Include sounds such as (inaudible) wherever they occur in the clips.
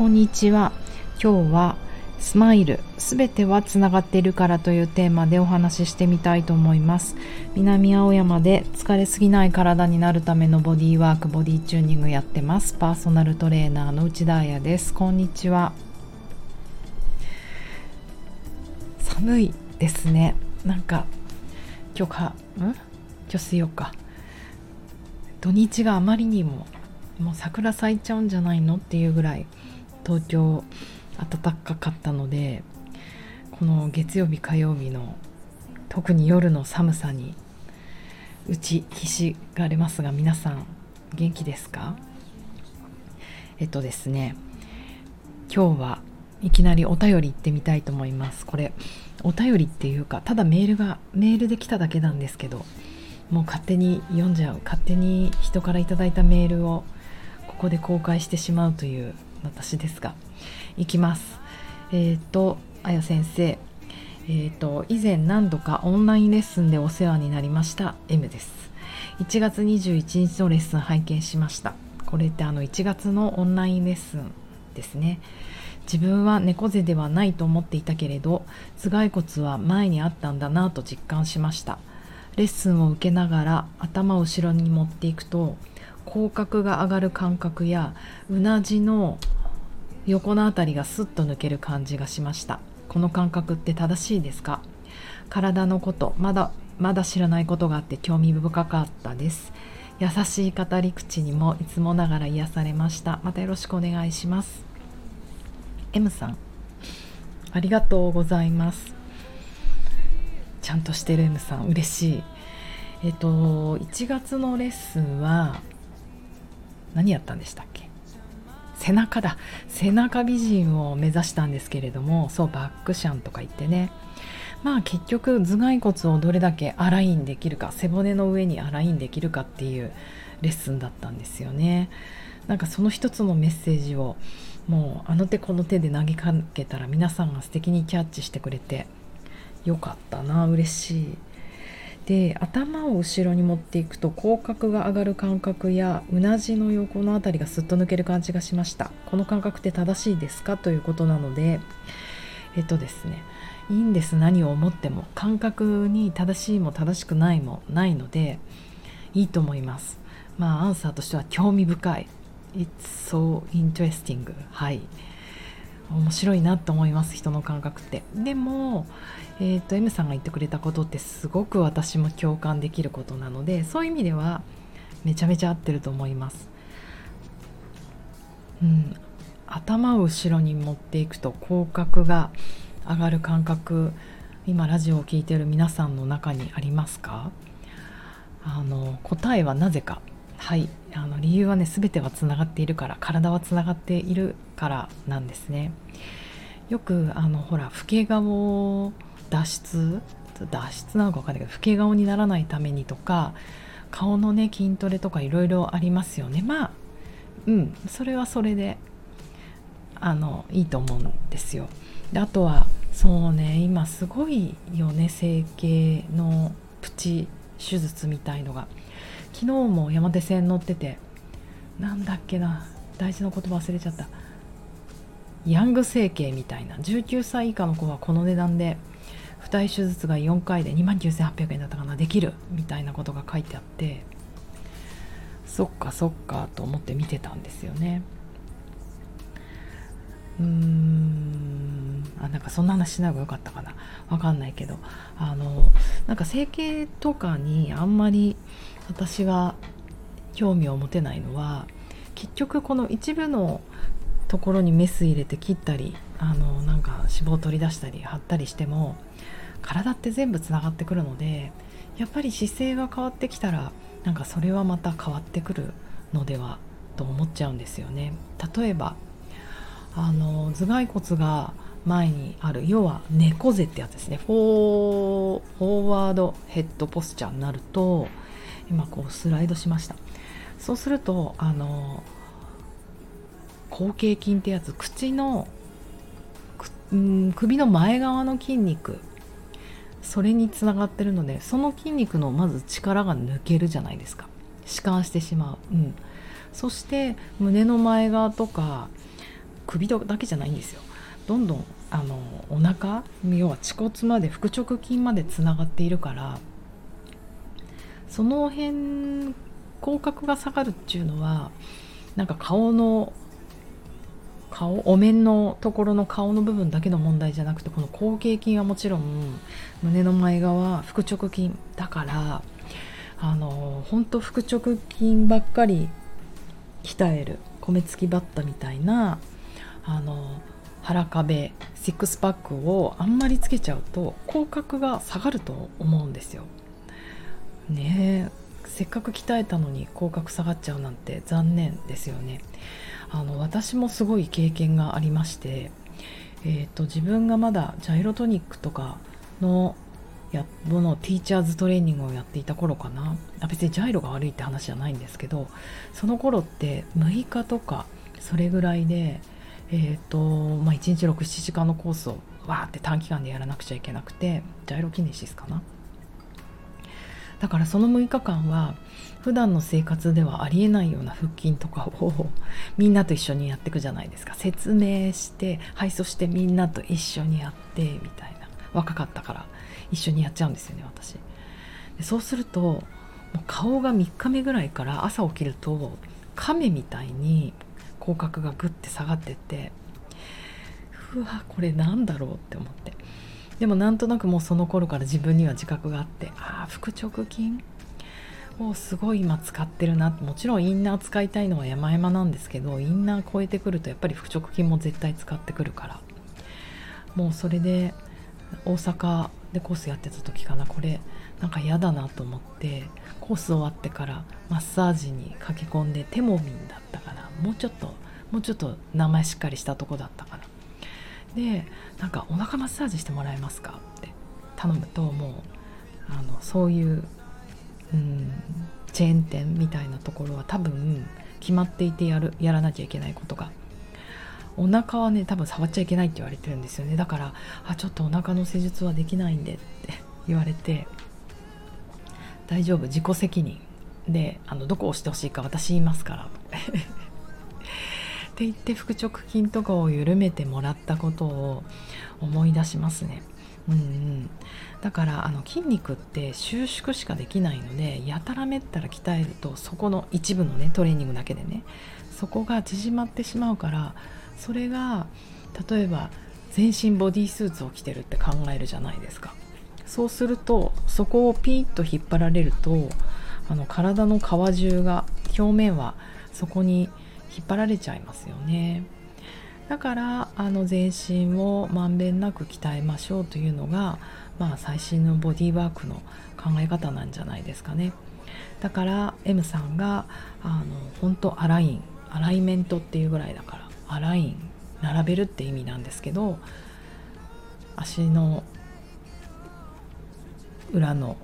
こんにちは。今日はスマイルすべてはつながっているからというテーマでお話ししてみたいと思います。南青山で疲れすぎない体になるためのボディワークボディチューニングやってます。パーソナルトレーナーの内田彩です。こんにちは。寒いですね。なんか今日かん？今日水曜か。土日があまりにももう桜咲いちゃうんじゃないの？っていうぐらい東京暖かかったのでこの月曜日火曜日の特に夜の寒さに打ちひしがれますが皆さん元気ですか？えっとですね今日はいきなりお便り行ってみたいと思います。これお便りっていうかただメールがメールで来ただけなんですけどもう勝手に読んじゃう勝手に人から頂いたメールをここで公開してしまうという私ですがいきます。えっ、ー、とあや先生。えーと、以前何度かオンラインレッスンでお世話になりました M です。1月21日のレッスン拝見しました。これってあの1月のオンラインレッスンですね。自分は猫背ではないと思っていたけれど頭蓋骨は前にあったんだなと実感しました。レッスンを受けながら頭を後ろに持っていくと口角が上がる感覚やうなじの横の辺りがスッと抜ける感じがしました。この感覚って正しいですか？体のことまだまだ知らないことがあって興味深かったです。優しい語り口にもいつもながら癒されました。またよろしくお願いします。M さんありがとうございます。ちゃんとしてる M さん嬉しい。えっと1月のレッスンは何やったんでしたっけ？背中だ。背中美人を目指したんですけれどもそうバックシャンとか言ってね。まあ結局頭蓋骨をどれだけアラインできるか背骨の上にアラインできるかっていうレッスンだったんですよね。なんかその一つのメッセージをもうあの手この手で投げかけたら皆さんが素敵にキャッチしてくれてよかったな嬉しい。で頭を後ろに持っていくと口角が上がる感覚やうなじの横の辺りがすっと抜ける感じがしました。この感覚って正しいですか？ということなのでえっとですねいいんです。何を思っても。感覚に正しいも正しくないもないのでいいと思います。まあアンサーとしては興味深い。It's so interesting はい。面白いなと思います人の感覚って。でも、えーと、M さんが言ってくれたことってすごく私も共感できることなのでそういう意味ではめちゃめちゃ合ってると思います。うん。頭を後ろに持っていくと口角が上がる感覚今ラジオを聴いている皆さんの中にありますか？あの答えはなぜか。はい。あの理由はね全てはつながっているから体はつながっているからなんですね。よくあのほら老け顔脱出脱出なのか分かんないけど老け顔にならないためにとか顔のね筋トレとかいろいろありますよね。まあうんそれはそれであのいいと思うんですよ。であとはそうね今すごいよね整形のプチ手術みたいのが。昨日も山手線乗っててなんだっけな大事な言葉忘れちゃった。ヤング整形みたいな19歳以下の子はこの値段で二重手術が4回で2万9800円だったかなできるみたいなことが書いてあってそっかそっかと思って見てたんですよね。うーんあなんかそんな話しない方がよかったかな。わかんないけど。あのなんか整形とかにあんまり私が興味を持てないのは結局この一部のところにメス入れて切ったりあのなんか脂肪を取り出したり貼ったりしても体って全部つながってくるのでやっぱり姿勢が変わってきたらなんかそれはまた変わってくるのではと思っちゃうんですよね。例えばあの頭蓋骨が前にある要は猫背ってやつですねフォーフォーワードヘッドポスチャーになると今こうスライドしました。そうするとあの後傾筋ってやつ口のうん首の前側の筋肉それにつながってるのでその筋肉のまず力が抜けるじゃないですか。弛緩してしまう、うん、そして胸の前側とか首だけじゃないんですよ。どんどんあのお腹要は恥骨まで腹直筋までつながっているからその辺口角が下がるっていうのはなんか顔の顔お面のところの顔の部分だけの問題じゃなくてこの後傾筋はもちろん胸の前側腹直筋だからあの本当腹直筋ばっかり鍛える米付きバッタみたいなあの腹壁シックスパックをあんまりつけちゃうと口角が下がると思うんですよ。ね。せっかく鍛えたのに口角下がっちゃうなんて残念ですよね。あの私もすごい経験がありまして、えーと、自分がまだジャイロトニックとかのやものティーチャーズトレーニングをやっていた頃かな。あ別にジャイロが悪いって話じゃないんですけどその頃って6日とかそれぐらいでえーとまあ、1日67時間のコースをわーって短期間でやらなくちゃいけなくてジャイロキネシスかな。だからその6日間は普段の生活ではありえないような腹筋とかをみんなと一緒にやっていくじゃないですか。説明してはいそしてみんなと一緒にやってみたいな。若かったから一緒にやっちゃうんですよね私。でそうするともう顔が3日目ぐらいから朝起きると亀みたいに口角がグッて下がってってうわこれなんだろうって思って。でもなんとなくもうその頃から自分には自覚があってああ腹直筋？をすごい今使ってるなもちろんインナー使いたいのは山々なんですけどインナー超えてくるとやっぱり腹直筋も絶対使ってくるから。もうそれで大阪でコースやってた時かな。これなんか嫌だなと思ってコース終わってからマッサージに駆け込んでテモミンだったかな。もうちょっともうちょっと名前しっかりしたとこだったかな。でなんか「お腹マッサージしてもらえますか?」って頼むともうあのそういう、うん、チェーン店みたいなところは多分決まっていてやるやらなきゃいけないことがお腹はね多分触っちゃいけないって言われてるんですよねだから「あちょっとお腹の施術はできないんで」って (laughs) 言われて「大丈夫自己責任であのどこを押してほしいか私言いますから」(laughs) って言って腹直筋とかを緩めてもらったことを思い出しますね。うんうん、だからあの筋肉って収縮しかできないのでやたらめったら鍛えるとそこの一部のねトレーニングだけでねそこが縮まってしまうからそれが例えば全身ボディースーツを着てるって考えるじゃないですかそうするとそこをピーッと引っ張られるとあの体の皮中が表面はそこに引っ張られちゃいますよね。だからあの全身をまんべんなく鍛えましょうというのが、まあ、最新のボディーワークの考え方なんじゃないですかね。だから M さんがあの本当アラインアライメントっていうぐらいだからアライン並べるって意味なんですけど足の裏の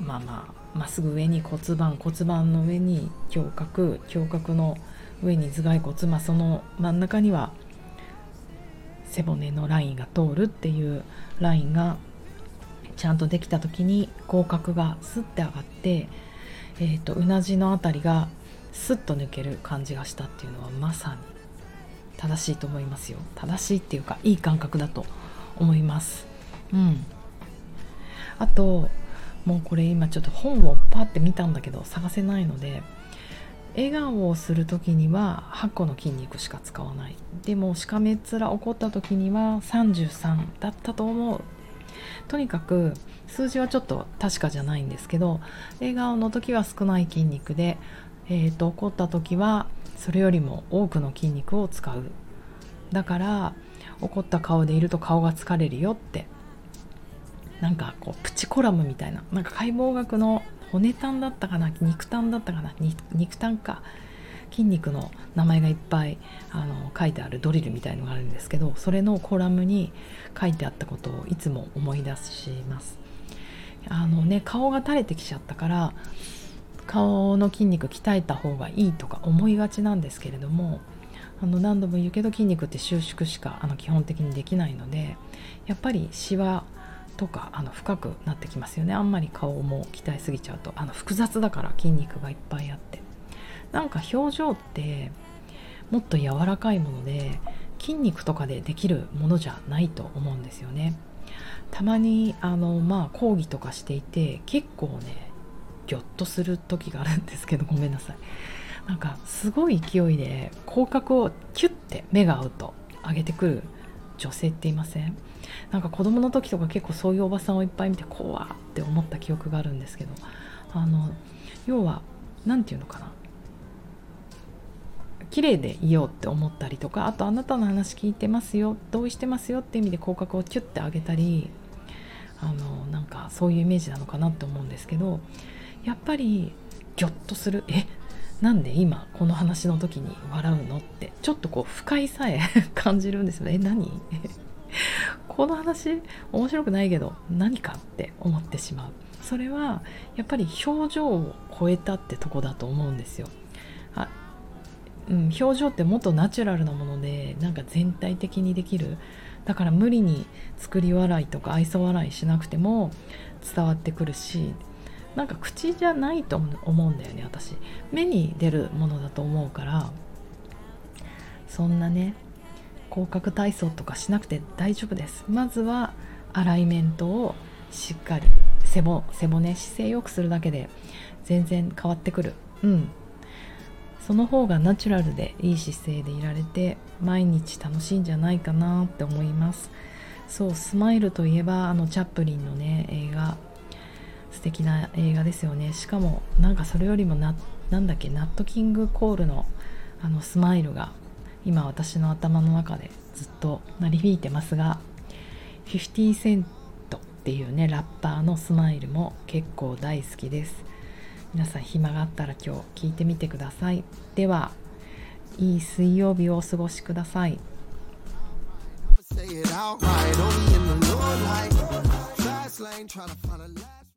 まあまあまっすぐ上に骨盤骨盤の上に胸郭胸郭の上に頭蓋骨、まあ、その真ん中には背骨のラインが通るっていうラインがちゃんとできた時に口角がスッて上がって、えーと、うなじの辺りがスッと抜ける感じがしたっていうのはまさに正しいと思いますよ。正しいっていうかいい感覚だと思います。うん。あともうこれ今ちょっと本をパッて見たんだけど探せないので笑顔をする時には8個の筋肉しか使わない。でもしかめっ面起こった時には33だったと思う。とにかく数字はちょっと確かじゃないんですけど笑顔の時は少ない筋肉で、えーと、怒った時はそれよりも多くの筋肉を使う。だから怒った顔でいると顔が疲れるよって。なんかこうプチコラムみたいな。なんか解剖学の骨タンだったかな？肉タンだったかな？肉タンか。筋肉の名前がいっぱいあの書いてあるドリルみたいのがあるんですけどそれのコラムに書いてあったことをいつも思い出します。あのね顔が垂れてきちゃったから顔の筋肉鍛えた方がいいとか思いがちなんですけれどもあの何度も言うけど筋肉って収縮しかあの基本的にできないのでやっぱりシワとかあの深くなってきますよね。あんまり顔も鍛えすぎちゃうと。あの複雑だから筋肉がいっぱいあって。なんか表情ってもっと柔らかいもので筋肉とかでできるものじゃないと思うんですよね。たまにあのまあ講義とかしていて結構ねギョッとする時があるんですけどごめんなさい。なんかすごい勢いで口角をキュッて目が合うと上げてくる女性っていません？なんか子供の時とか結構そういうおばさんをいっぱい見て怖って思った記憶があるんですけど。あの要は何て言うのかな。綺麗でいようって思ったりとかあとあなたの話聞いてますよ同意してますよって意味で口角をキュッて上げたりあのなんかそういうイメージなのかなって思うんですけどやっぱりギョッとする。えなんで今この話の時に笑うのってちょっとこう不快さえ (laughs) 感じるんですよね。え何？(laughs) この話面白くないけど何かって思ってしまう。それはやっぱり表情を超えたってとこだと思うんですよ。あ、うん、表情ってもっとナチュラルなものでなんか全体的にできる。だから無理に作り笑いとか愛想笑いしなくても伝わってくるしなんか口じゃないと思うんだよね私。目に出るものだと思うからそんなね広角体操とかしなくて大丈夫です。まずはアライメントをしっかり背骨背骨姿勢よくするだけで全然変わってくる。うん。その方がナチュラルでいい姿勢でいられて毎日楽しいんじゃないかなって思います。そうスマイルといえばあのチャップリンのね映画。素敵な映画ですよね。しかもなんかそれよりもななんだっけナットキングコールのあのスマイルが今私の頭の中でずっと鳴り響いてますが50セントっていうねラッパーのスマイルも結構大好きです。皆さん暇があったら今日聞いてみてください。ではいい水曜日をお過ごしください。Say it outright, only in the